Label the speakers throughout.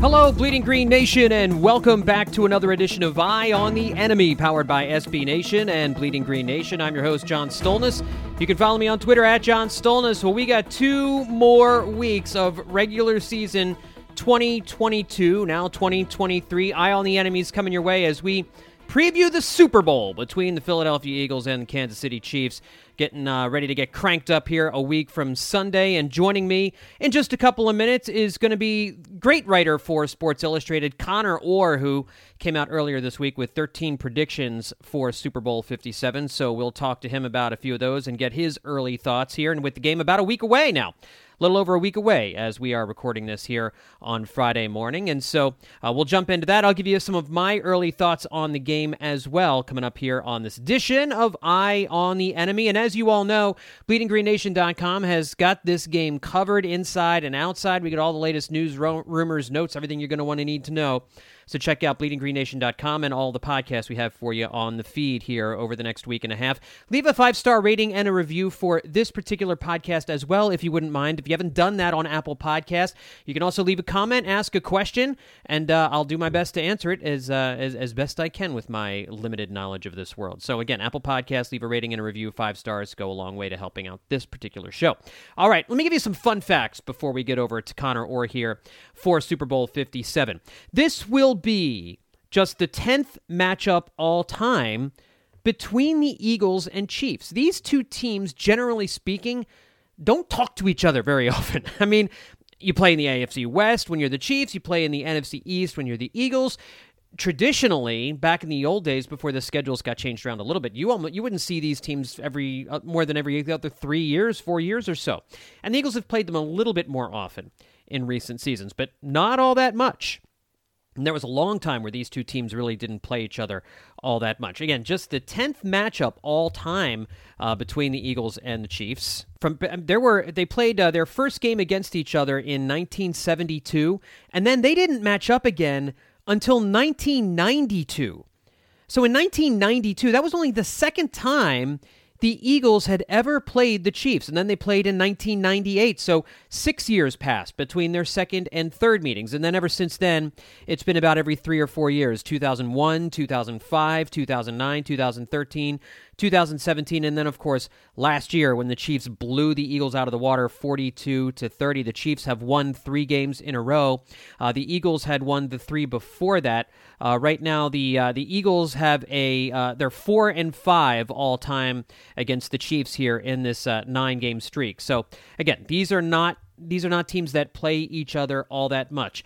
Speaker 1: Hello, Bleeding Green Nation, and welcome back to another edition of Eye on the Enemy, powered by SB Nation and Bleeding Green Nation. I'm your host, John Stolnis. You can follow me on Twitter at John Stolnis. Well, we got two more weeks of regular season 2022, now 2023. Eye on the Enemy is coming your way as we preview the Super Bowl between the Philadelphia Eagles and the Kansas City Chiefs. Getting uh, ready to get cranked up here a week from Sunday. And joining me in just a couple of minutes is going to be great writer for Sports Illustrated, Conor Orr, who came out earlier this week with 13 predictions for Super Bowl 57. So we'll talk to him about a few of those and get his early thoughts here. And with the game about a week away now little over a week away as we are recording this here on Friday morning. And so uh, we'll jump into that. I'll give you some of my early thoughts on the game as well coming up here on this edition of Eye on the Enemy. And as you all know, bleedinggreennation.com has got this game covered inside and outside. We get all the latest news, rumors, notes, everything you're going to want to need to know so check out bleedinggreennation.com and all the podcasts we have for you on the feed here over the next week and a half. Leave a five star rating and a review for this particular podcast as well, if you wouldn't mind. If you haven't done that on Apple Podcast, you can also leave a comment, ask a question, and uh, I'll do my best to answer it as, uh, as as best I can with my limited knowledge of this world. So again, Apple Podcast, leave a rating and a review. Five stars go a long way to helping out this particular show. All right, let me give you some fun facts before we get over to Conor Orr here for Super Bowl 57. This will be just the 10th matchup all time between the Eagles and Chiefs. These two teams, generally speaking, don't talk to each other very often. I mean, you play in the AFC West when you're the Chiefs, you play in the NFC East when you're the Eagles. Traditionally, back in the old days before the schedules got changed around a little bit, you almost, you wouldn't see these teams every uh, more than every other 3 years, 4 years or so. And the Eagles have played them a little bit more often in recent seasons, but not all that much. And there was a long time where these two teams really didn't play each other all that much. Again, just the tenth matchup all time uh, between the Eagles and the Chiefs. From um, there were they played uh, their first game against each other in 1972, and then they didn't match up again until 1992. So in 1992, that was only the second time the Eagles had ever played the Chiefs, and then they played in 1998. So six years passed between their second and third meetings. And then ever since then, it's been about every three or four years 2001, 2005, 2009, 2013. 2017, and then of course last year when the Chiefs blew the Eagles out of the water 42 to 30. The Chiefs have won three games in a row. Uh, the Eagles had won the three before that. Uh, right now, the uh, the Eagles have a uh, they're four and five all time against the Chiefs here in this uh, nine game streak. So again, these are not these are not teams that play each other all that much.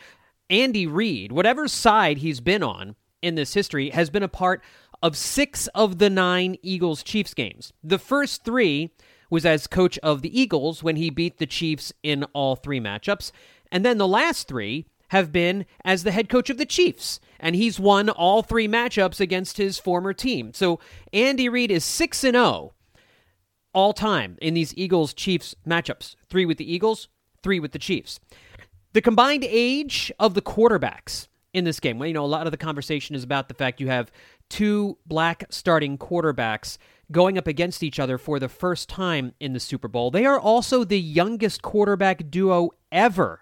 Speaker 1: Andy Reid, whatever side he's been on in this history, has been a part of six of the nine Eagles Chiefs games. The first three was as coach of the Eagles when he beat the Chiefs in all three matchups. And then the last three have been as the head coach of the Chiefs. And he's won all three matchups against his former team. So Andy Reid is 6 and 0 all time in these Eagles Chiefs matchups. Three with the Eagles, three with the Chiefs. The combined age of the quarterbacks in this game. Well, you know, a lot of the conversation is about the fact you have two black starting quarterbacks going up against each other for the first time in the Super Bowl. They are also the youngest quarterback duo ever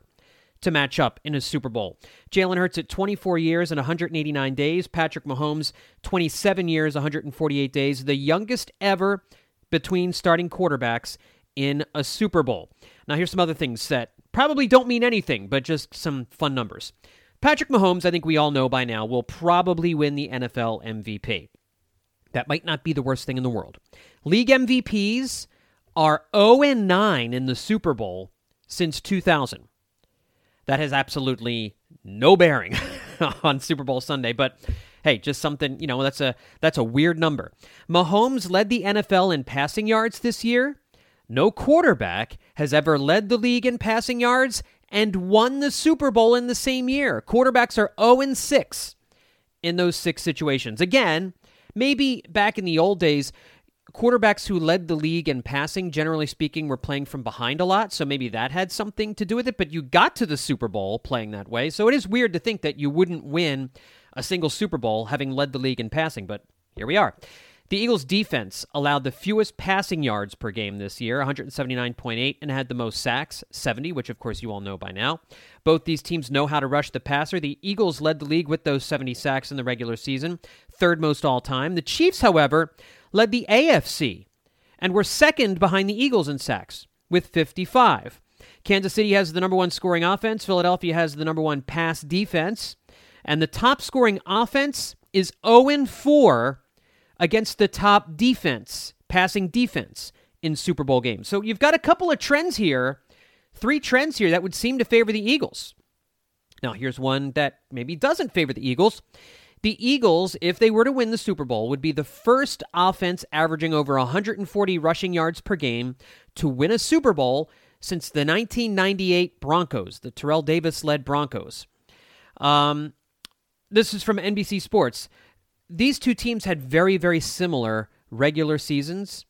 Speaker 1: to match up in a Super Bowl. Jalen Hurts at 24 years and 189 days. Patrick Mahomes, 27 years, 148 days. The youngest ever between starting quarterbacks in a Super Bowl. Now, here's some other things that probably don't mean anything, but just some fun numbers. Patrick Mahomes, I think we all know by now, will probably win the NFL MVP. That might not be the worst thing in the world. League MVPs are 0 9 in the Super Bowl since 2000. That has absolutely no bearing on Super Bowl Sunday, but hey, just something, you know, that's a that's a weird number. Mahomes led the NFL in passing yards this year. No quarterback has ever led the league in passing yards and won the Super Bowl in the same year. Quarterbacks are 0 6 in those six situations. Again, maybe back in the old days, quarterbacks who led the league in passing, generally speaking, were playing from behind a lot, so maybe that had something to do with it. But you got to the Super Bowl playing that way, so it is weird to think that you wouldn't win a single Super Bowl having led the league in passing, but here we are. The Eagles' defense allowed the fewest passing yards per game this year, 179.8, and had the most sacks, 70, which of course you all know by now. Both these teams know how to rush the passer. The Eagles led the league with those 70 sacks in the regular season, third most all time. The Chiefs, however, led the AFC and were second behind the Eagles in sacks with 55. Kansas City has the number one scoring offense. Philadelphia has the number one pass defense. And the top scoring offense is 0 4 against the top defense, passing defense in Super Bowl games. So you've got a couple of trends here, three trends here that would seem to favor the Eagles. Now, here's one that maybe doesn't favor the Eagles. The Eagles, if they were to win the Super Bowl, would be the first offense averaging over 140 rushing yards per game to win a Super Bowl since the 1998 Broncos, the Terrell Davis led Broncos. Um, this is from NBC Sports these two teams had very, very similar regular seasons.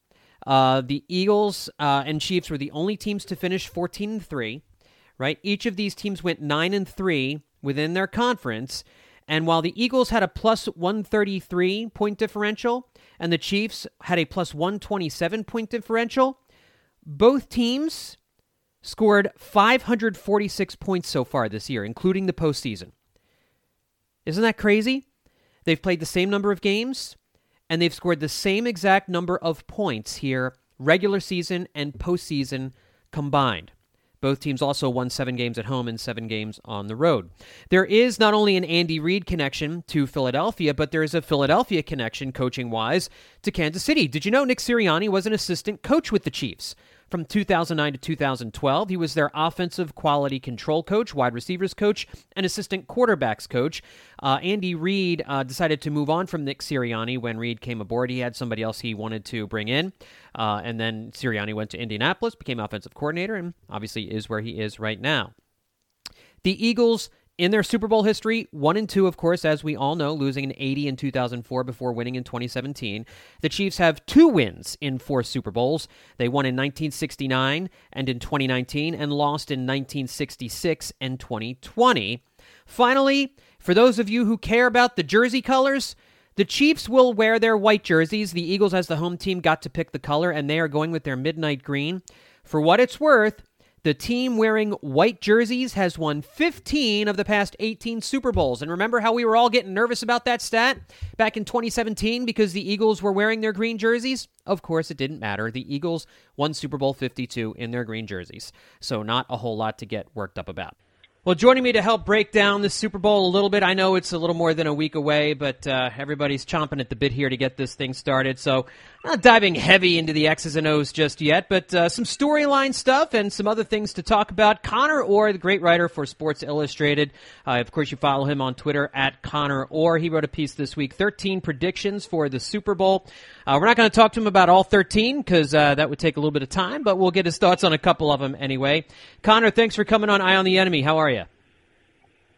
Speaker 1: Uh, the Eagles uh, and Chiefs were the only teams to finish 14 and 3, right? Each of these teams went 9 and 3 within their conference. And while the Eagles had a plus 133 point differential and the Chiefs had a plus 127 point differential, both teams scored 546 points so far this year, including the postseason. Isn't that crazy? They've played the same number of games, and they've scored the same exact number of points here, regular season and postseason combined. Both teams also won seven games at home and seven games on the road. There is not only an Andy Reid connection to Philadelphia, but there is a Philadelphia connection, coaching wise, to Kansas City. Did you know Nick Sirianni was an assistant coach with the Chiefs? From 2009 to 2012, he was their offensive quality control coach, wide receivers coach, and assistant quarterbacks coach. Uh, Andy Reid uh, decided to move on from Nick Sirianni when Reid came aboard. He had somebody else he wanted to bring in. Uh, and then Sirianni went to Indianapolis, became offensive coordinator, and obviously is where he is right now. The Eagles in their Super Bowl history, one and two, of course, as we all know, losing an 80 in 2004 before winning in 2017. The Chiefs have two wins in four Super Bowls. They won in 1969 and in 2019, and lost in 1966 and 2020. Finally, for those of you who care about the jersey colors, the Chiefs will wear their white jerseys. The Eagles, as the home team, got to pick the color, and they are going with their midnight green. For what it's worth, the team wearing white jerseys has won 15 of the past 18 Super Bowls. And remember how we were all getting nervous about that stat back in 2017 because the Eagles were wearing their green jerseys? Of course, it didn't matter. The Eagles won Super Bowl 52 in their green jerseys. So, not a whole lot to get worked up about. Well, joining me to help break down the Super Bowl a little bit, I know it's a little more than a week away, but uh, everybody's chomping at the bit here to get this thing started. So, not diving heavy into the X's and O's just yet, but uh, some storyline stuff and some other things to talk about. Conor Orr, the great writer for Sports Illustrated, uh, of course, you follow him on Twitter at Conor Orr. He wrote a piece this week, 13 predictions for the Super Bowl. Uh, we're not going to talk to him about all 13 because uh, that would take a little bit of time, but we'll get his thoughts on a couple of them anyway. Conor, thanks for coming on Eye on the Enemy. How are you?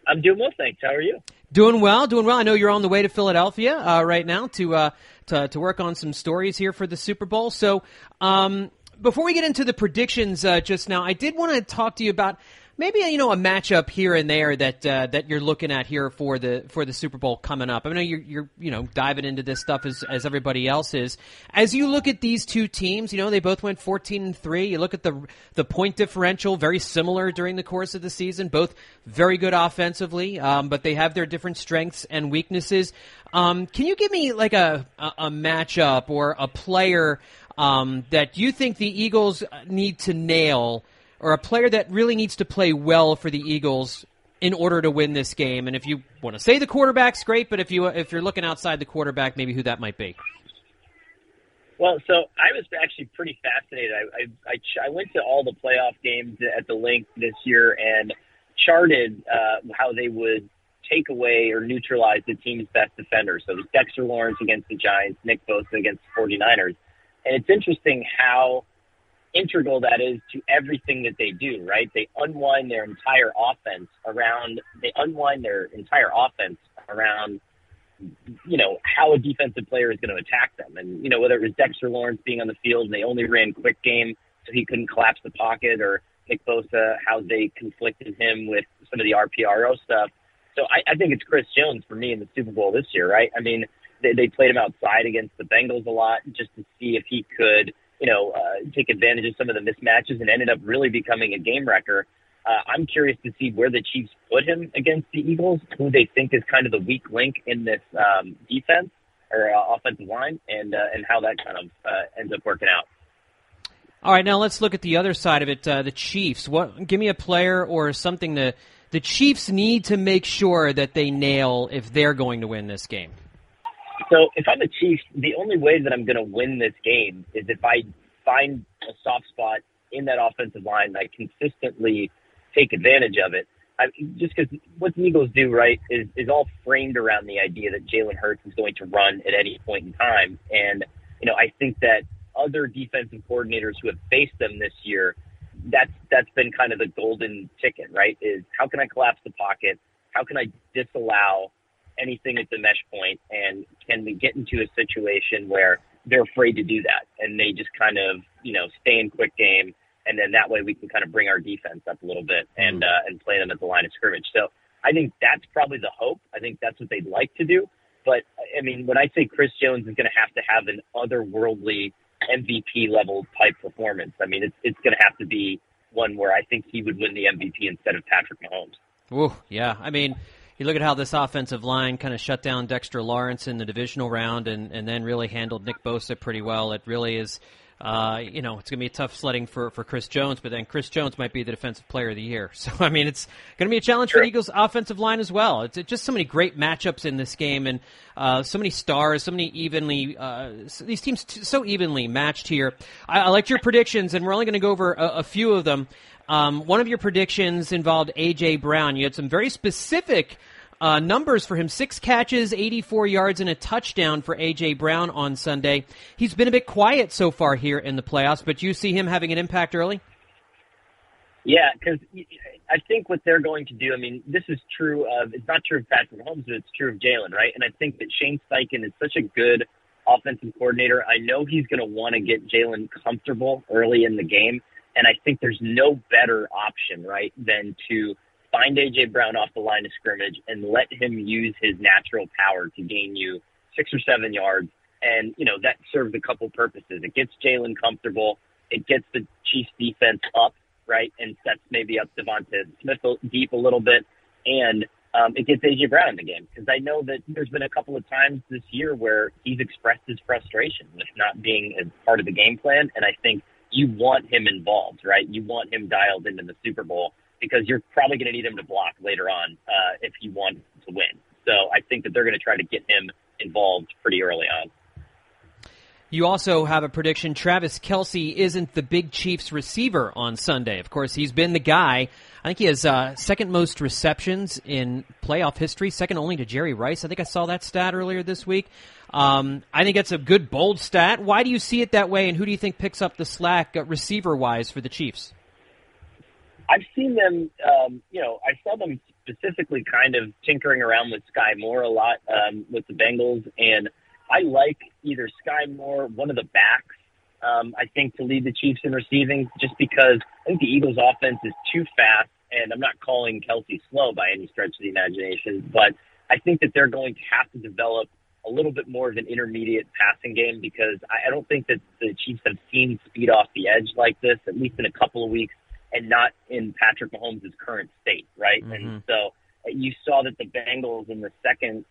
Speaker 2: I'm doing well, thanks. How are you?
Speaker 1: Doing well, doing well. I know you're on the way to Philadelphia uh, right now to, uh, to to work on some stories here for the Super Bowl. So, um, before we get into the predictions uh, just now, I did want to talk to you about maybe you know a matchup here and there that uh, that you're looking at here for the for the Super Bowl coming up. I know you're you're you know diving into this stuff as as everybody else is. As you look at these two teams, you know they both went 14 and three. You look at the the point differential, very similar during the course of the season. Both very good offensively, um, but they have their different strengths and weaknesses. Um, can you give me like a a, a matchup or a player um, that you think the Eagles need to nail? Or a player that really needs to play well for the Eagles in order to win this game? And if you want to say the quarterback's great, but if you if you're looking outside the quarterback, maybe who that might be.
Speaker 2: Well, so I was actually pretty fascinated. I I, I, I went to all the playoff games at the Linc this year and charted uh, how they would take away or neutralize the team's best defenders. So it was Dexter Lawrence against the Giants, Nick Bosa against the 49ers. And it's interesting how integral that is to everything that they do, right? They unwind their entire offense around, they unwind their entire offense around, you know, how a defensive player is going to attack them. And, you know, whether it was Dexter Lawrence being on the field and they only ran quick game so he couldn't collapse the pocket or Nick Bosa, how they conflicted him with some of the RPRO stuff. So I, I think it's Chris Jones for me in the Super Bowl this year, right? I mean, they, they played him outside against the Bengals a lot just to see if he could – you know, uh, take advantage of some of the mismatches and ended up really becoming a game wrecker. Uh, I'm curious to see where the Chiefs put him against the Eagles, who they think is kind of the weak link in this um, defense or uh, offensive line, and uh, and how that kind of uh, ends up working out.
Speaker 1: All right, now let's look at the other side of it. Uh, the Chiefs. What? Give me a player or something that the Chiefs need to make sure that they nail if they're going to win this game.
Speaker 2: So if I'm a Chiefs, the only way that I'm going to win this game is if I find a soft spot in that offensive line and I consistently take advantage of it. I, just because what the Eagles do right is is all framed around the idea that Jalen Hurts is going to run at any point in time, and you know I think that other defensive coordinators who have faced them this year, that's that's been kind of the golden ticket, right? Is how can I collapse the pocket? How can I disallow anything at the mesh point, and can we get into a situation where they're afraid to do that and they just kind of you know stay in quick game, and then that way we can kind of bring our defense up a little bit and mm-hmm. uh, and play them at the line of scrimmage. So I think that's probably the hope. I think that's what they'd like to do. But I mean, when I say Chris Jones is going to have to have an otherworldly MVP level type performance, I mean it's it's going to have to be one where I think he would win the MVP instead of Patrick Mahomes.
Speaker 1: Ooh, yeah. I mean, you look at how this offensive line kind of shut down Dexter Lawrence in the divisional round and, and then really handled Nick Bosa pretty well. It really is, uh, you know, it's going to be a tough sledding for, for Chris Jones, but then Chris Jones might be the defensive player of the year. So, I mean, it's going to be a challenge sure. for the Eagles' offensive line as well. It's just so many great matchups in this game and uh, so many stars, so many evenly, uh, these teams t- so evenly matched here. I, I liked your predictions, and we're only going to go over a, a few of them. Um, one of your predictions involved A.J. Brown. You had some very specific uh, numbers for him six catches, 84 yards, and a touchdown for A.J. Brown on Sunday. He's been a bit quiet so far here in the playoffs, but you see him having an impact early?
Speaker 2: Yeah, because I think what they're going to do, I mean, this is true of, it's not true of Patrick Mahomes, but it's true of Jalen, right? And I think that Shane Steichen is such a good offensive coordinator. I know he's going to want to get Jalen comfortable early in the game. And I think there's no better option, right, than to find AJ Brown off the line of scrimmage and let him use his natural power to gain you six or seven yards. And, you know, that serves a couple purposes. It gets Jalen comfortable. It gets the Chiefs defense up, right? And sets maybe up Devonta Smith deep a little bit. And um, it gets AJ Brown in the game because I know that there's been a couple of times this year where he's expressed his frustration with not being a part of the game plan. And I think you want him involved, right? You want him dialed into the Super Bowl because you're probably going to need him to block later on uh, if you want to win. So I think that they're going to try to get him involved pretty early on.
Speaker 1: You also have a prediction. Travis Kelce isn't the big Chiefs receiver on Sunday. Of course, he's been the guy. I think he has uh, second most receptions in playoff history, second only to Jerry Rice. I think I saw that stat earlier this week. Um, I think it's a good, bold stat. Why do you see it that way, and who do you think picks up the slack uh, receiver wise for the Chiefs?
Speaker 2: I've seen them, um, you know, I saw them specifically kind of tinkering around with Sky Moore a lot um, with the Bengals, and I like either Sky Moore, one of the backs, um, I think, to lead the Chiefs in receiving, just because I think the Eagles' offense is too fast And I'm not calling Kelce slow by any stretch of the imagination, but I think that they're going to have to develop a little bit more of an intermediate passing game because I, I don't think that the Chiefs have seen speed off the edge like this, at least in a couple of weeks, and not in Patrick Mahomes' current state, right? Mm-hmm. And so uh, you saw that the Bengals in the second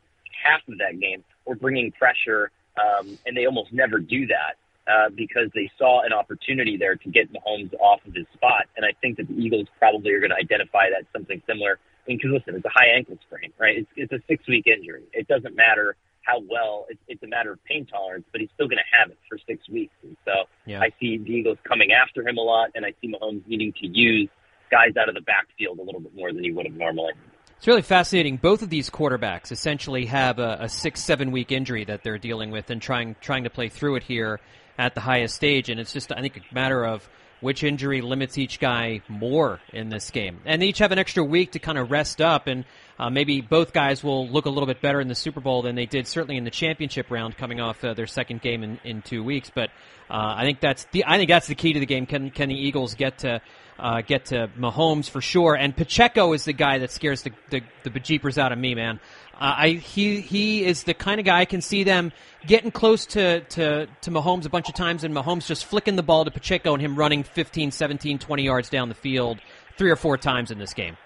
Speaker 2: half of that game were bringing pressure, um, and they almost never do that. Uh, because they saw an opportunity there to get Mahomes off of his spot. And I think that the Eagles probably are going to identify that something similar. I mean, because listen, it's a high ankle sprain, right? It's, it's a six week injury. It doesn't matter how well, it's, it's a matter of pain tolerance, but he's still going to have it for six weeks. And so yeah. I see the Eagles coming after him a lot, and I see Mahomes needing to use guys out of the backfield a little bit more than he would have normally.
Speaker 1: It's really fascinating. Both of these quarterbacks essentially have a, a six, seven week injury that they're dealing with and trying trying to play through it here at the highest stage. And it's just, I think, a matter of which injury limits each guy more in this game. And they each have an extra week to kind of rest up, and uh, maybe both guys will look a little bit better in the Super Bowl than they did certainly in the championship round, coming off uh, their second game in, in two weeks. But uh, I think that's the I think that's the key to the game. Can can the Eagles get to uh, get to Mahomes for sure? And Pacheco is the guy that scares the the, the bejeepers out of me, man. Uh, I he he is the kind of guy I can see them getting close to, to, to Mahomes a bunch of times and Mahomes just flicking the ball to Pacheco and him running 15, 17, 20 yards down the field three or four times in this game.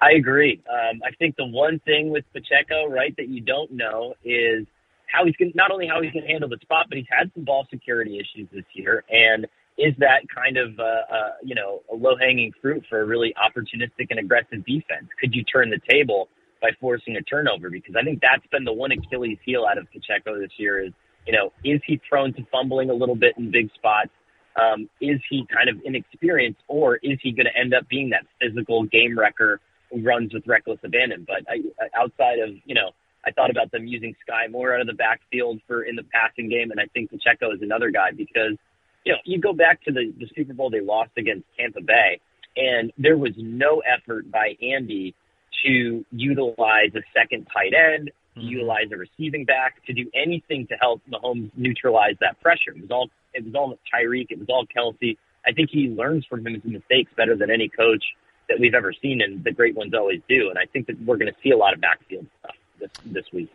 Speaker 2: I agree. Um, I think the one thing with Pacheco, right, that you don't know is how he's going not only how he's going to handle the spot, but he's had some ball security issues this year. And is that kind of, uh, uh, you know, a low hanging fruit for a really opportunistic and aggressive defense? Could you turn the table? by forcing a turnover because I think that's been the one Achilles heel out of Pacheco this year is, you know, is he prone to fumbling a little bit in big spots? Um, is he kind of inexperienced or is he going to end up being that physical game wrecker who runs with reckless abandon? But I, outside of, you know, I thought about them using Sky Moore out of the backfield for in the passing game, and I think Pacheco is another guy because, you know, you go back to the, the Super Bowl they lost against Tampa Bay, and there was no effort by Andy to utilize a second tight end, to mm-hmm. utilize a receiving back, to do anything to help Mahomes neutralize that pressure. It was all it was all Tyreek, it was all Kelce. I think he learns from his mistakes better than any coach that we've ever seen, and the great ones always do. And I think that we're going to see a lot of backfield stuff this this week.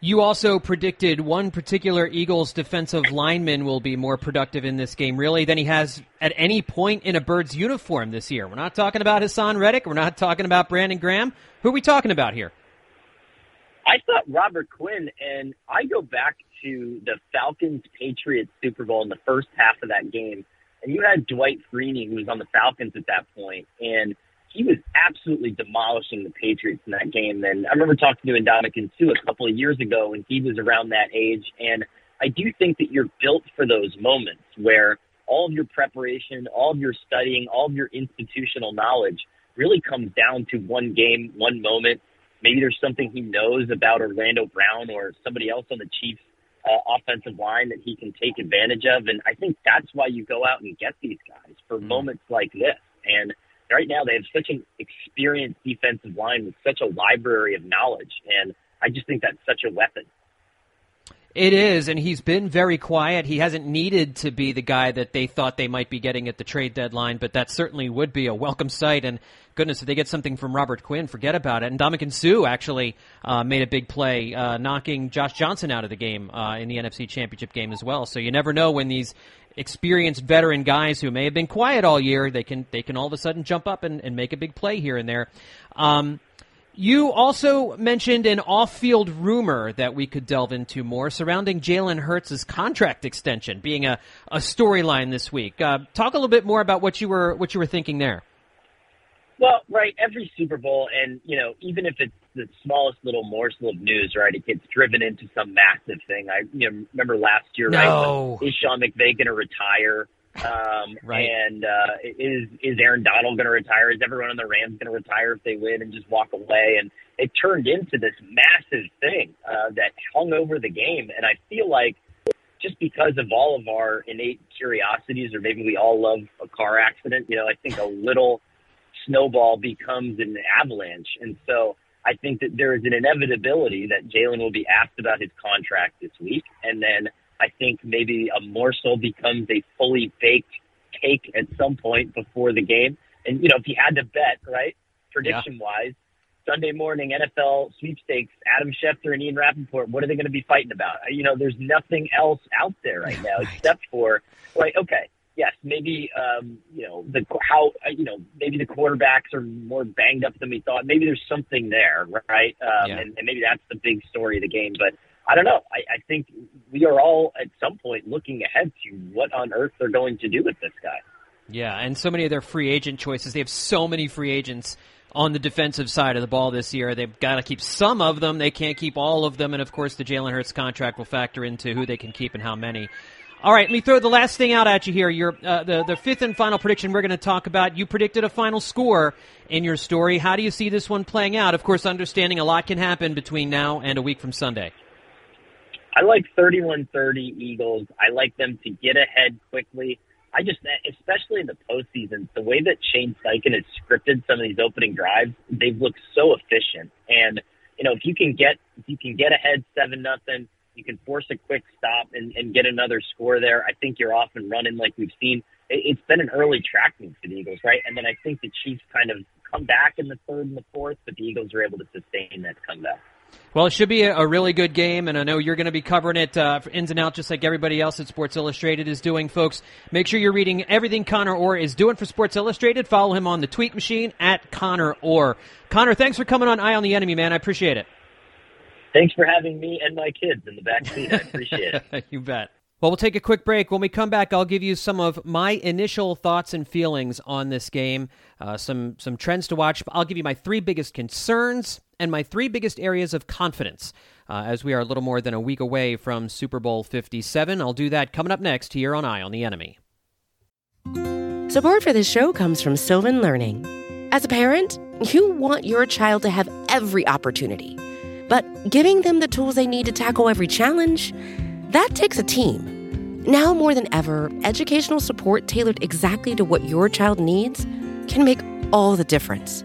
Speaker 1: You also predicted one particular Eagles defensive lineman will be more productive in this game, really, than he has at any point in a Birds uniform this year. We're not talking about Haason Reddick. We're not talking about Brandon Graham. Who are we talking about here?
Speaker 2: I thought Robert Quinn, and I go back to the Falcons Patriots Super Bowl in the first half of that game, and you had Dwight Freeney, who was on the Falcons at that point, and he was absolutely demolishing the Patriots in that game. And I remember talking to Ndamukong Suh a couple of years ago when he was around that age. And I do think that you're built for those moments where all of your preparation, all of your studying, all of your institutional knowledge really comes down to one game, one moment. Maybe there's something he knows about Orlando Brown or somebody else on the Chiefs uh, offensive line that he can take advantage of. And I think that's why you go out and get these guys for mm. moments like this. And right now they have such an experienced defensive line with such a library of knowledge, and I just think that's such a weapon.
Speaker 1: It is, and he's been very quiet. He hasn't needed to be the guy that they thought they might be getting at the trade deadline, but that certainly would be a welcome sight. And goodness, if they get something from Robert Quinn, forget about it. And Ndamukong Suh actually uh, made a big play, uh, knocking Josh Johnson out of the game uh, in the NFC Championship game as well. So you never know when these experienced veteran guys who may have been quiet all year, they can they can all of a sudden jump up and, and make a big play here and there. Um, you also mentioned an off-field rumor that we could delve into more surrounding Jalen Hurts' contract extension being a, a storyline this week. Uh, talk a little bit more about what you were what you were thinking there.
Speaker 2: Well, right, every Super Bowl, and you know, even if it's the smallest little morsel of news, right, it gets driven into some massive thing. I you know remember last year,
Speaker 1: no.
Speaker 2: right? Is Sean McVay going to retire? Um,
Speaker 1: right.
Speaker 2: And uh, is is Aaron Donald going to retire? Is everyone on the Rams going to retire if they win and just walk away? And it turned into this massive thing uh, that hung over the game. And I feel like just because of all of our innate curiosities, or maybe we all love a car accident, you know, I think a little snowball becomes an avalanche. And so I think that there is an inevitability that Jalen will be asked about his contract this week. And then I think maybe a morsel becomes a fully baked cake at some point before the game. And you know, if you had to bet, right, prediction wise, Sunday morning NFL sweepstakes, Adam Schefter and Ian Rapoport, what are they going to be fighting about? You know, there's nothing else out there right now right. except for, right, okay, yes, maybe, um, you know, the, how, uh, you know, maybe the quarterbacks are more banged up than we thought. Maybe there's something there, right? Um, yeah. and, and maybe that's the big story of the game. But I don't know. I, I think we are all at some point looking ahead to what on earth they're going to do with this guy.
Speaker 1: Yeah, and so many of their free agent choices. They have so many free agents on the defensive side of the ball this year. They've got to keep some of them. They can't keep all of them. And of course, the Jalen Hurts contract will factor into who they can keep and how many. All right, let me throw the last thing out at you here. Your uh, the the fifth and final prediction we're going to talk about. You predicted a final score in your story. How do you see this one playing out? Of course, understanding a lot can happen between now and a week from Sunday.
Speaker 2: I like 31-30 Eagles. I like them to get ahead quickly. I just, especially in the postseason, the way that Shane Steichen has scripted some of these opening drives, they've looked so efficient. And you know, if you can get if you can get ahead seven nothing, you can force a quick stop and, and get another score there. I think you're off and running like we've seen. It, it's been an early tracking for the Eagles, right? And then I think the Chiefs kind of come back in the third and the fourth, but the Eagles are able to sustain that comeback.
Speaker 1: Well, it should be a, really good game, and I know you're going to be covering it uh, ins and outs just like everybody else at Sports Illustrated is doing. Folks, make sure you're reading everything Conor Orr is doing for Sports Illustrated. Follow him on the tweet machine at Conor Orr. Conor, thanks for coming on Eye on the Enemy, man. I appreciate it.
Speaker 2: Thanks for having me and my kids in the back seat. I appreciate it.
Speaker 1: you bet. Well, we'll take a quick break. When we come back, I'll give you some of my initial thoughts and feelings on this game, uh, some some trends to watch. I'll give you my three biggest concerns and my three biggest areas of confidence uh, as we are a little more than a week away from Super Bowl 57. I'll do that coming up next here on Eye on the Enemy.
Speaker 3: Support for this show comes from Sylvan Learning. As a parent, you want your child to have every opportunity, but giving them the tools they need to tackle every challenge, that takes a team. Now more than ever, educational support tailored exactly to what your child needs can make all the difference.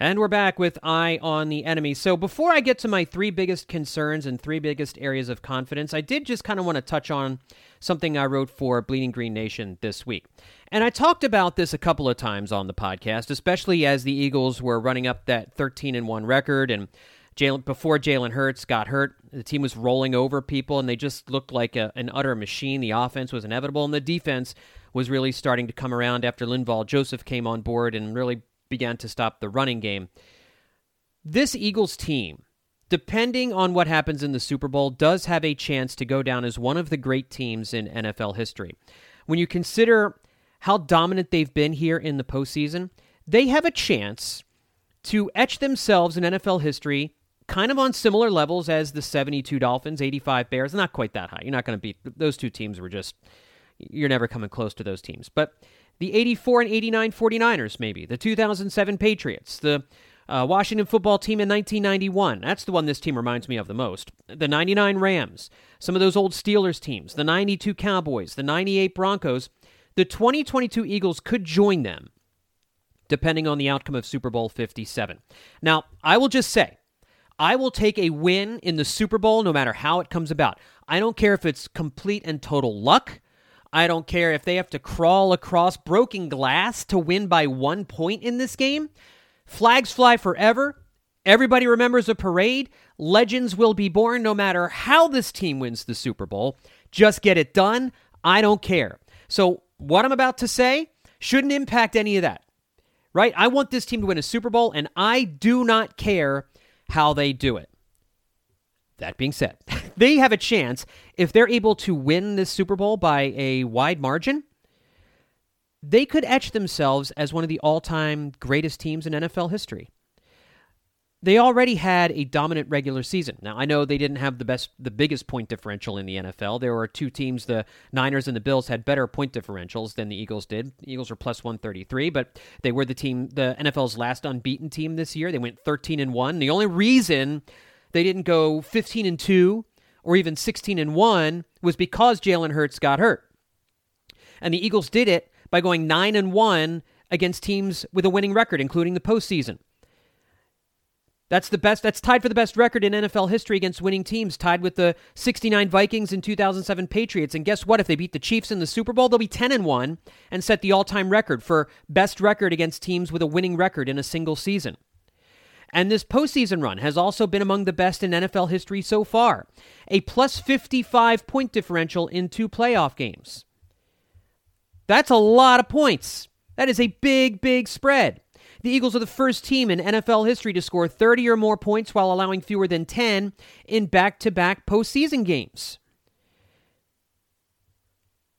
Speaker 1: And we're back with Eye on the Enemy. So before I get to my three biggest concerns and three biggest areas of confidence, I did just kind of want to touch on something I wrote for Bleeding Green Nation this week. And I talked about this a couple of times on the podcast, especially as the Eagles were running up that 13 and 1 record and Jalen before Jalen Hurts got hurt, the team was rolling over people and they just looked like a, an utter machine. The offense was inevitable and the defense was really starting to come around after Linval Joseph came on board and really began to stop the running game. This Eagles team, depending on what happens in the Super Bowl, does have a chance to go down as one of the great teams in NFL history. When you consider how dominant they've been here in the postseason, they have a chance to etch themselves in NFL history kind of on similar levels as the 72 Dolphins, 85 Bears. Not quite that high. You're not going to beat those two teams were just you're never coming close to those teams. But the 84 and 89 49ers, maybe, the 2007 Patriots, the uh, Washington football team in 1991. That's the one this team reminds me of the most. The 99 Rams, some of those old Steelers teams, the 92 Cowboys, the 98 Broncos. The 2022 Eagles could join them depending on the outcome of Super Bowl 57. Now, I will just say, I will take a win in the Super Bowl no matter how it comes about. I don't care if it's complete and total luck. I don't care if they have to crawl across broken glass to win by one point in this game. Flags fly forever. Everybody remembers a parade. Legends will be born no matter how this team wins the Super Bowl. Just get it done. I don't care. So, what I'm about to say shouldn't impact any of that, right? I want this team to win a Super Bowl, and I do not care how they do it. That being said, they have a chance if they're able to win this Super Bowl by a wide margin. They could etch themselves as one of the all time greatest teams in NFL history they already had a dominant regular season. Now I know they didn't have the best the biggest point differential in the NFL. There were two teams, the Niners and the Bills had better point differentials than the Eagles did. The Eagles were plus 133, but they were the team the NFL's last unbeaten team this year. They went 13 and 1. The only reason they didn't go 15 and 2 or even 16 and 1 was because Jalen Hurts got hurt. And the Eagles did it by going 9 and 1 against teams with a winning record including the postseason. That's the best. That's tied for the best record in NFL history against winning teams, tied with the 69 Vikings and 2007 Patriots. And guess what? If they beat the Chiefs in the Super Bowl, they'll be 10 and 1 and set the all-time record for best record against teams with a winning record in a single season. And this postseason run has also been among the best in NFL history so far. A plus 55 point differential in two playoff games. That's a lot of points. That is a big, big spread. The Eagles are the first team in NFL history to score 30 or more points while allowing fewer than 10 in back to back postseason games.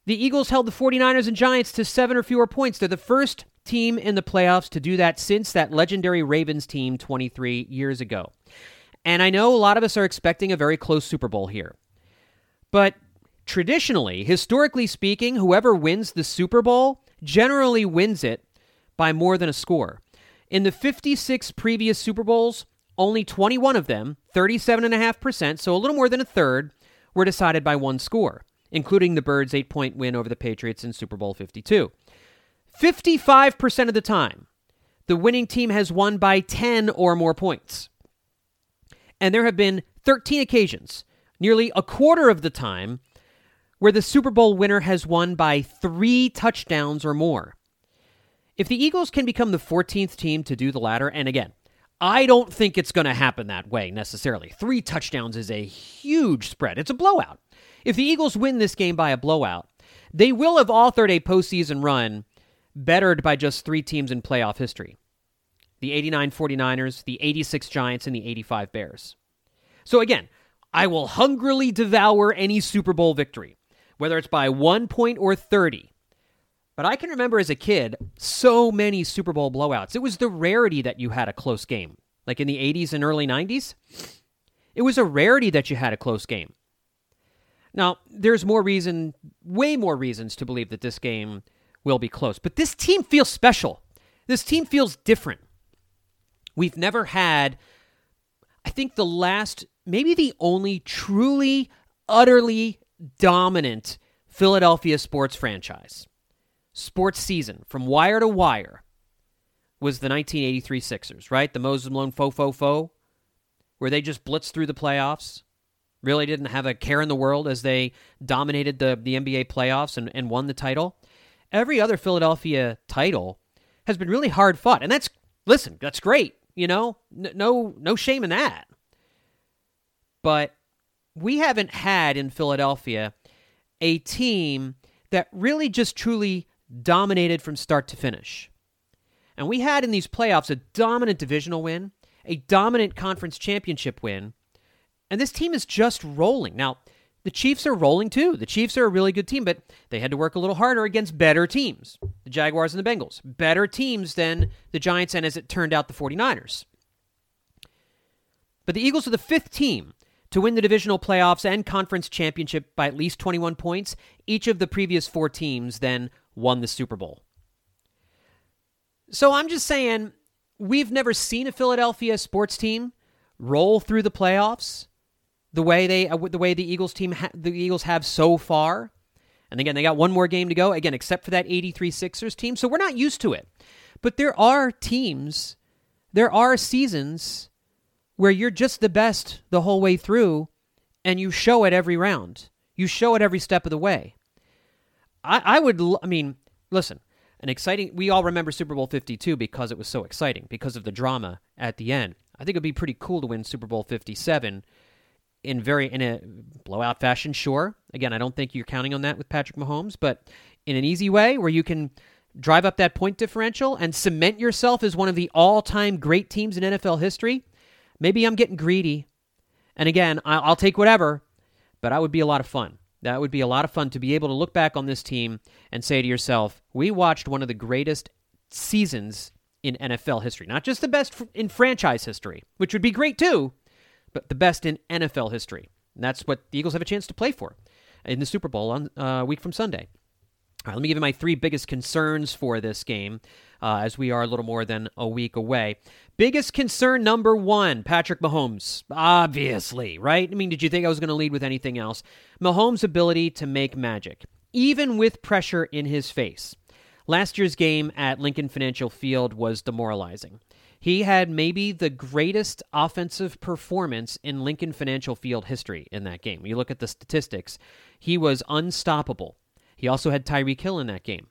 Speaker 1: The Eagles held the 49ers and Giants to seven or fewer points. They're the first team in the playoffs to do that since that legendary Ravens team 23 years ago. And I know a lot of us are expecting a very close Super Bowl here. But traditionally, historically speaking, whoever wins the Super Bowl generally wins it by more than a score. In the 56 previous Super Bowls, only 21 of them, 37.5%, so a little more than a third, were decided by one score, including the Birds' eight point win over the Patriots in Super Bowl 52. 55% of the time, the winning team has won by 10 or more points. And there have been 13 occasions, nearly a quarter of the time, where the Super Bowl winner has won by three touchdowns or more. If the Eagles can become the 14th team to do the latter, and again, I don't think it's going to happen that way necessarily. Three touchdowns is a huge spread. It's a blowout. If the Eagles win this game by a blowout, they will have authored a postseason run bettered by just three teams in playoff history the 89 49ers, the 86 Giants, and the 85 Bears. So again, I will hungrily devour any Super Bowl victory, whether it's by one point or 30. But I can remember as a kid so many Super Bowl blowouts. It was the rarity that you had a close game. Like in the 80s and early 90s, it was a rarity that you had a close game. Now, there's more reason, way more reasons to believe that this game will be close. But this team feels special. This team feels different. We've never had, I think, the last, maybe the only truly, utterly dominant Philadelphia sports franchise sports season from wire to wire was the 1983 Sixers, right? The Moses Malone fo fo fo, where they just blitzed through the playoffs, really didn't have a care in the world as they dominated the, the NBA playoffs and, and won the title. Every other Philadelphia title has been really hard fought. And that's, listen, that's great. You know, no, no shame in that. But we haven't had in Philadelphia a team that really just truly dominated from start to finish. And we had in these playoffs a dominant divisional win, a dominant conference championship win, and this team is just rolling. Now, the Chiefs are rolling too. The Chiefs are a really good team, but they had to work a little harder against better teams. The Jaguars and the Bengals. Better teams than the Giants and, as it turned out, the 49ers. But the Eagles are the fifth team to win the divisional playoffs and conference championship by at least 21 points. Each of the previous four teams then won the Super Bowl. So I'm just saying, we've never seen a Philadelphia sports team roll through the playoffs the way they uh, the way the Eagles team ha- the Eagles have so far. And again, they got one more game to go again except for that 83 Sixers team. So we're not used to it. But there are teams, there are seasons where you're just the best the whole way through and you show it every round. You show it every step of the way. I, I would, I mean, listen, an exciting, we all remember Super Bowl 52 because it was so exciting, because of the drama at the end. I think it'd be pretty cool to win Super Bowl 57 in very, in a blowout fashion, sure. Again, I don't think you're counting on that with Patrick Mahomes, but in an easy way where you can drive up that point differential and cement yourself as one of the all time great teams in NFL history. Maybe I'm getting greedy And again, I'll take whatever, but that would be a lot of fun. That would be a lot of fun to be able to look back on this team and say to yourself, we watched one of the greatest seasons in NFL history. Not just the best in franchise history, which would be great too, but the best in NFL history. And that's what the Eagles have a chance to play for in the Super Bowl on uh, week from Sunday. All right, let me give you my three biggest concerns for this game uh, as we are a little more than a week away. Biggest concern number one Patrick Mahomes. Obviously, right? I mean, did you think I was going to lead with anything else? Mahomes' ability to make magic, even with pressure in his face. Last year's game at Lincoln Financial Field was demoralizing. He had maybe the greatest offensive performance in Lincoln Financial Field history in that game. You look at the statistics, he was unstoppable. He also had Tyreek Hill in that game.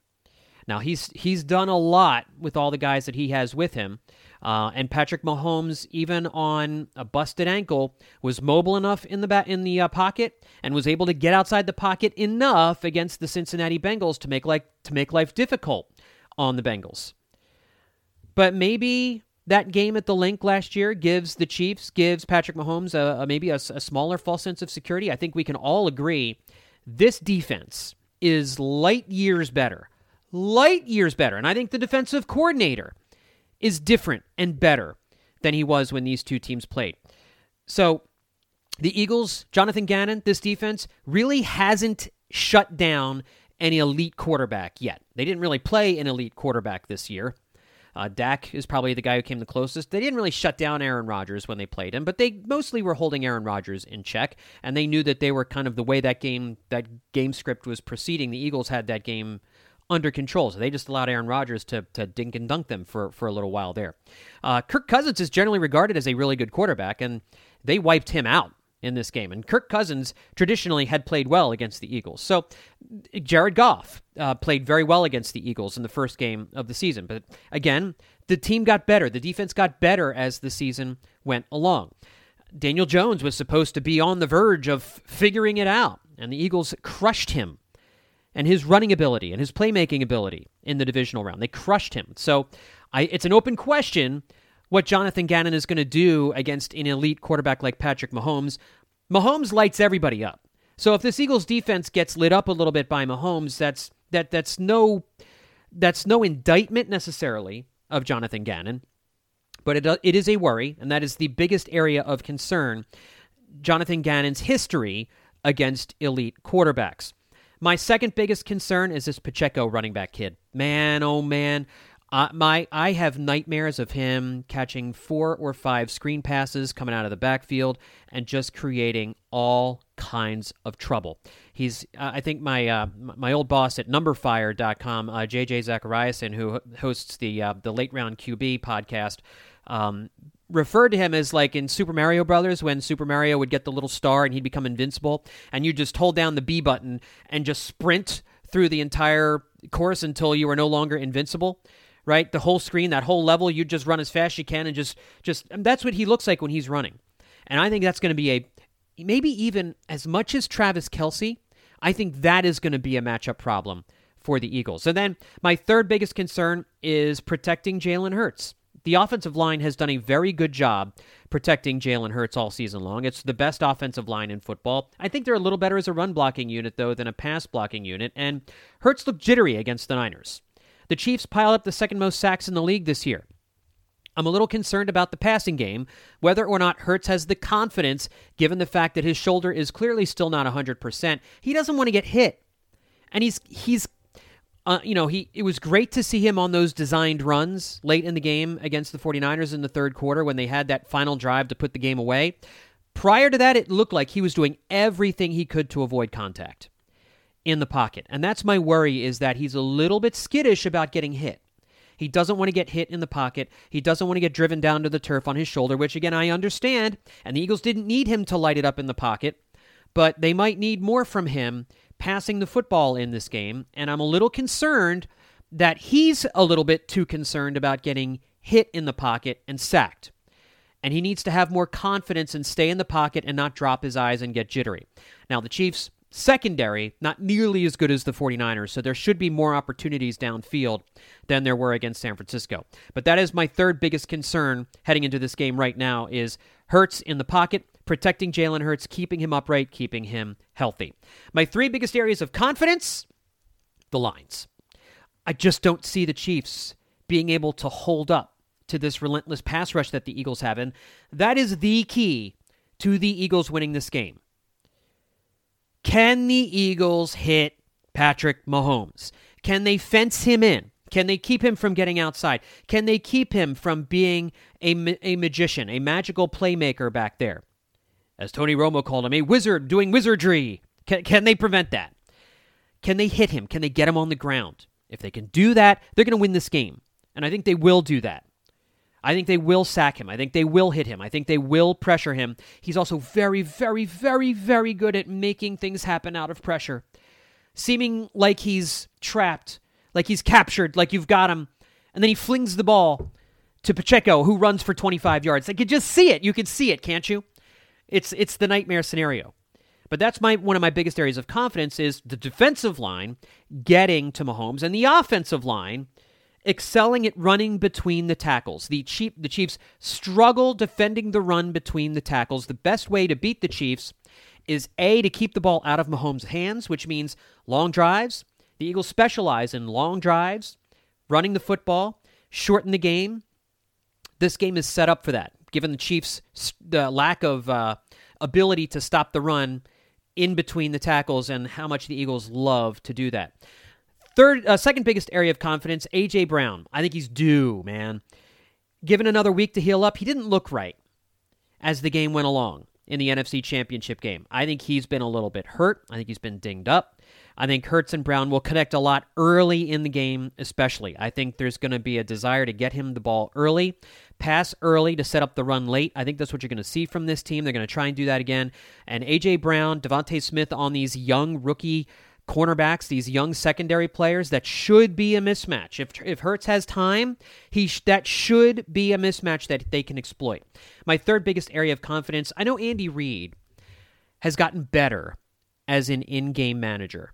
Speaker 1: Now he's he's done a lot with all the guys that he has with him, uh, and Patrick Mahomes, even on a busted ankle, was mobile enough in the in the uh, pocket and was able to get outside the pocket enough against the Cincinnati Bengals to make like to make life difficult on the Bengals. But maybe that game at the Linc last year gives the Chiefs, gives Patrick Mahomes a, a maybe a, a smaller false sense of security. I think we can all agree this defense is light years better light years better. And I think the defensive coordinator is different and better than he was when these two teams played. So the Eagles, Jonathan Gannon, this defense really hasn't shut down any elite quarterback yet. They didn't really play an elite quarterback this year. Uh, Dak is probably the guy who came the closest. They didn't really shut down Aaron Rodgers when they played him, but they mostly were holding Aaron Rodgers in check, and they knew that they were kind of the way that game that game script was proceeding. The Eagles had that game under control. So they just allowed Aaron Rodgers to, to dink and dunk them for, for a little while there. Uh, Kirk Cousins is generally regarded as a really good quarterback, and they wiped him out in this game. And Kirk Cousins traditionally had played well against the Eagles. So Jared Goff uh, played very well against the Eagles in the first game of the season. But again, the team got better. The defense got better as the season went along. Daniel Jones was supposed to be on the verge of figuring it out, and the Eagles crushed him and his running ability and his playmaking ability in the divisional round. They crushed him. So I, it's an open question what Jonathan Gannon is going to do against an elite quarterback like Patrick Mahomes. Mahomes lights everybody up. So if this Eagles defense gets lit up a little bit by Mahomes, that's that that's no that's no indictment necessarily of Jonathan Gannon, but it it is a worry, and that is the biggest area of concern. Jonathan Gannon's history against elite quarterbacks. My second biggest concern is this Pacheco running back kid. Man, oh man. Uh, my I have nightmares of him catching four or five screen passes coming out of the backfield and just creating all kinds of trouble. He's uh, I think my uh, my old boss at numberfire.com, uh, JJ Zachariason who hosts the uh, the late round QB podcast um, referred to him as like in Super Mario Brothers when Super Mario would get the little star and he'd become invincible, and you just hold down the B button and just sprint through the entire course until you are no longer invincible. Right, the whole screen, that whole level, you just run as fast as you can and just, just. that's what he looks like when he's running, and I think that's going to be a, maybe even as much as Travis Kelce I think that is going to be a matchup problem for the Eagles. So then, my third biggest concern is protecting Jalen Hurts the offensive line has done a very good job protecting Jalen Hurts all season long. It's the best offensive line in football. I think they're a little better as a run blocking unit, though, than a pass blocking unit, and Hurts looked jittery against the Niners. The Chiefs piled up the second most sacks in the league this year. I'm a little concerned about the passing game, whether or not Hurts has the confidence, given the fact that his shoulder is clearly still not 100%. He doesn't want to get hit. And he's he's uh, you know, he it was great to see him on those designed runs late in the game against the 49ers in the third quarter when they had that final drive to put the game away. Prior to that, it looked like he was doing everything he could to avoid contact in the pocket. And that's my worry is that he's a little bit skittish about getting hit. He doesn't want to get hit in the pocket. He doesn't want to get driven down to the turf on his shoulder, which again I understand. And the Eagles didn't need him to light it up in the pocket, but they might need more from him passing the football in this game, and I'm a little concerned that he's a little bit too concerned about getting hit in the pocket and sacked. And he needs to have more confidence and stay in the pocket and not drop his eyes and get jittery. Now, the Chiefs' secondary, not nearly as good as the 49ers, so there should be more opportunities downfield than there were against San Francisco. But that is my third biggest concern heading into this game right now is Hurts in the pocket, protecting Jalen Hurts, keeping him upright, keeping him healthy. My three biggest areas of confidence the lines. I just don't see the Chiefs being able to hold up to this relentless pass rush that the Eagles have. And that is the key to the Eagles winning this game. Can the Eagles hit Patrick Mahomes? Can they fence him in? Can they keep him from getting outside? Can they keep him from being a, a magician, a magical playmaker back there? As Tony Romo called him, a wizard doing wizardry. Can, can they prevent that? Can they hit him? Can they get him on the ground? If they can do that, they're going to win this game. And I think they will do that. I think they will sack him. I think they will hit him. I think they will pressure him. He's also very, very, very, very good at making things happen out of pressure. Seeming like he's trapped, like he's captured, like you've got him. And then he flings the ball to Pacheco, who runs for 25 yards. I could just see it. You could see it, can't you? It's it's the nightmare scenario. But that's my one of my biggest areas of confidence is the defensive line getting to Mahomes and the offensive line excelling at running between the tackles. The, Chief, the Chiefs struggle defending the run between the tackles. The best way to beat the Chiefs is A, to keep the ball out of Mahomes' hands, which means long drives. The Eagles specialize in long drives, running the football, shorten the game. This game is set up for that, given the Chiefs' lack of uh, ability to stop the run in between the tackles and how much the Eagles love to do that. Third, uh, second biggest area of confidence, AJ Brown. I think he's due, man. Given another week to heal up, he didn't look right as the game went along in the NFC Championship game. I think he's been a little bit hurt. I think he's been dinged up. I think Hurts and Brown will connect a lot early in the game, especially. I think there's going to be a desire to get him the ball early, pass early to set up the run late. I think that's what you're going to see from this team. They're going to try and do that again. And A.J. Brown, DeVonta Smith on these young rookie cornerbacks, these young secondary players, that should be a mismatch. If if Hurts has time, he sh- that should be a mismatch that they can exploit. My third biggest area of confidence, I know Andy Reid has gotten better as an in-game manager.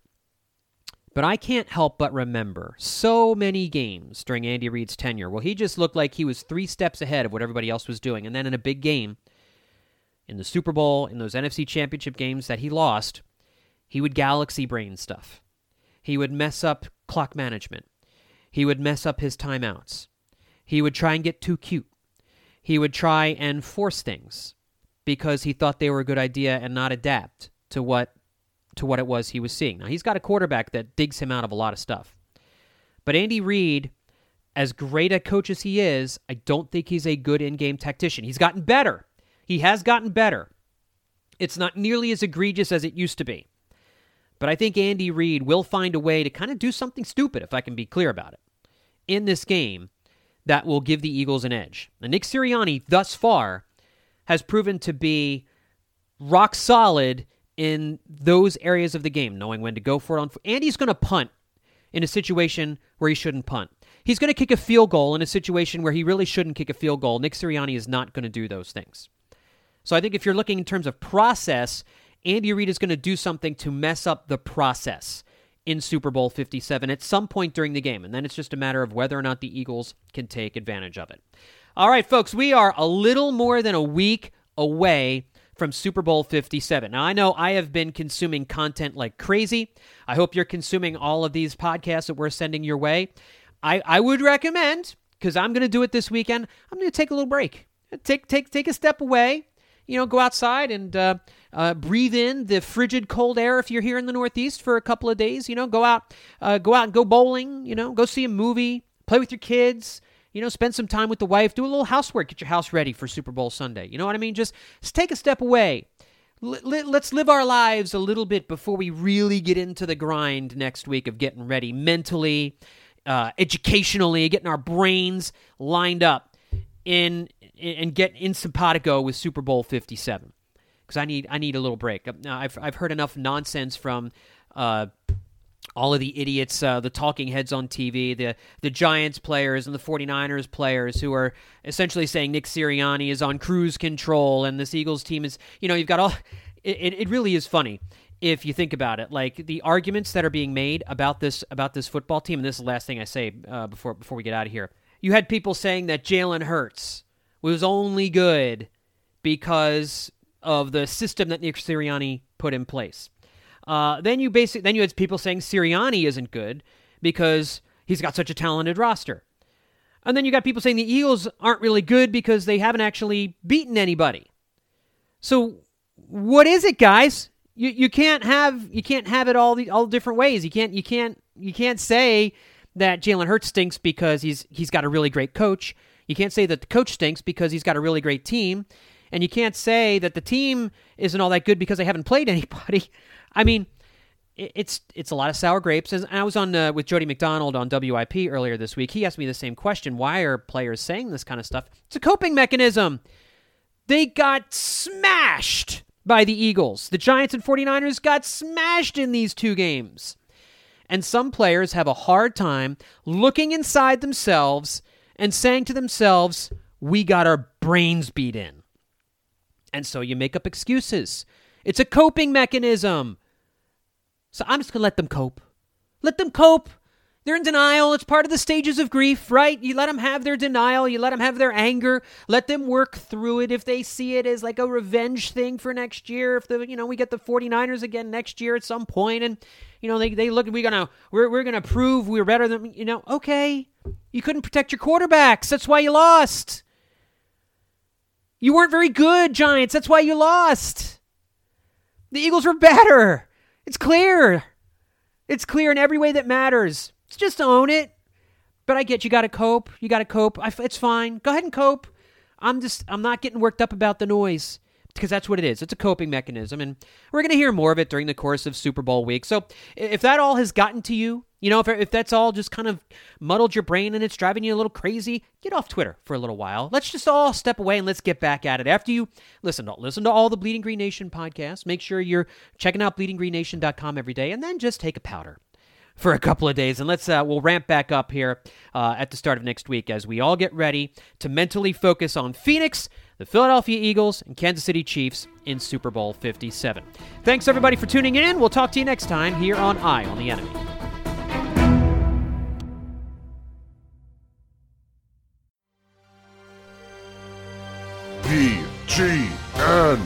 Speaker 1: But I can't help but remember so many games during Andy Reid's tenure. Well, he just looked like he was three steps ahead of what everybody else was doing. And then in a big game, in the Super Bowl, in those NFC championship games that he lost, he would galaxy brain stuff. He would mess up clock management. He would mess up his timeouts. He would try and get too cute. He would try and force things because he thought they were a good idea and not adapt to what to what it was he was seeing. Now he's got a quarterback that digs him out of a lot of stuff. But Andy Reid, as great a coach as he is, I don't think he's a good in-game tactician. He's gotten better. He has gotten better. It's not nearly as egregious as it used to be. But I think Andy Reid will find a way to kind of do something stupid, if I can be clear about it, in this game that will give the Eagles an edge. Now, Nick Sirianni, thus far, has proven to be rock solid in those areas of the game, knowing when to go for it. On and he's going to punt in a situation where he shouldn't punt. He's going to kick a field goal in a situation where he really shouldn't kick a field goal. Nick Sirianni is not going to do those things. So I think if you're looking in terms of process, Andy Reid is going to do something to mess up the process in Super Bowl 57 at some point during the game. And then it's just a matter of whether or not the Eagles can take advantage of it. All right, folks, we are a little more than a week away from Super Bowl 57. Now, I know I have been consuming content like crazy. I hope you're consuming all of these podcasts that we're sending your way. I, I would recommend, because I'm going to do it this weekend, I'm going to take a little break. Take, take, take a step away. You know, go outside and uh, uh, breathe in the frigid cold air if you're here in the Northeast for a couple of days. You know, go out, uh, go out and go bowling. You know, go see a movie, play with your kids. You know, spend some time with the wife, do a little housework, get your house ready for Super Bowl Sunday. You know what I mean? Just, take a step away. L- let's live our lives a little bit before we really get into the grind next week of getting ready mentally, uh, educationally, getting our brains lined up in and get in simpatico with Super Bowl 57 because I need I need a little break. I've I've heard enough nonsense from uh, all of the idiots, uh, the talking heads on TV, the the Giants players and the 49ers players who are essentially saying Nick Sirianni is on cruise control and this Eagles team is, you know, you've got all it, it really is funny if you think about it. Like the arguments that are being made about this about this football team, and this is the last thing I say uh, before before we get out of here. You had people saying that Jalen Hurts was only good because of the system that Nick Sirianni put in place. Uh, then you basically then you had people saying Sirianni isn't good because he's got such a talented roster. And then you got people saying the Eagles aren't really good because they haven't actually beaten anybody. So what is it, guys? You you can't have you can't have it all the all different ways. You can't you can't you can't say that Jalen Hurts stinks because he's he's got a really great coach. You can't say that the coach stinks because he's got a really great team. And you can't say that the team isn't all that good because they haven't played anybody. I mean, it's it's a lot of sour grapes. As I was on uh, with Jody McDonald on WIP earlier this week, he asked me the same question: Why are players saying this kind of stuff? It's a coping mechanism. They got smashed by the Eagles. The Giants and 49ers got smashed in these two games. And some players have a hard time looking inside themselves and saying to themselves, "We got our brains beat in." And so you make up excuses. It's a coping mechanism. So I'm just going to let them cope. Let them cope. They're in denial. It's part of the stages of grief, right? You let them have their denial. You let them have their anger. Let them work through it if they see it as like a revenge thing for next year. If the, you know, we get the 49ers again next year at some point and, you know, they, they look, we're to, we're, we're to prove we're better than, you know, okay. You couldn't protect your quarterbacks. That's why you lost. You weren't very good, Giants. That's why you lost. The Eagles were better. It's clear. It's clear in every way that matters. It's just own it. But I get you got to cope. You got to cope. I, it's fine. Go ahead and cope. I'm just I'm not getting worked up about the noise because that's what it is. It's a coping mechanism, and we're going to hear more of it during the course of Super Bowl week. So if that all has gotten to you, you know, if, if that's all just kind of muddled your brain and it's driving you a little crazy, get off Twitter for a little while. Let's just all step away and let's get back at it. After you listen to listen to all the Bleeding Green Nation podcasts, make sure you're checking out bleedinggreennation.com every day, and then just take a powder for a couple of days, and let's uh, we'll ramp back up here uh, at the start of next week as we all get ready to mentally focus on Phoenix, the Philadelphia Eagles, and Kansas City Chiefs in Super Bowl 57. Thanks everybody for tuning in. We'll talk to you next time here on Eye on the Enemy.
Speaker 4: G N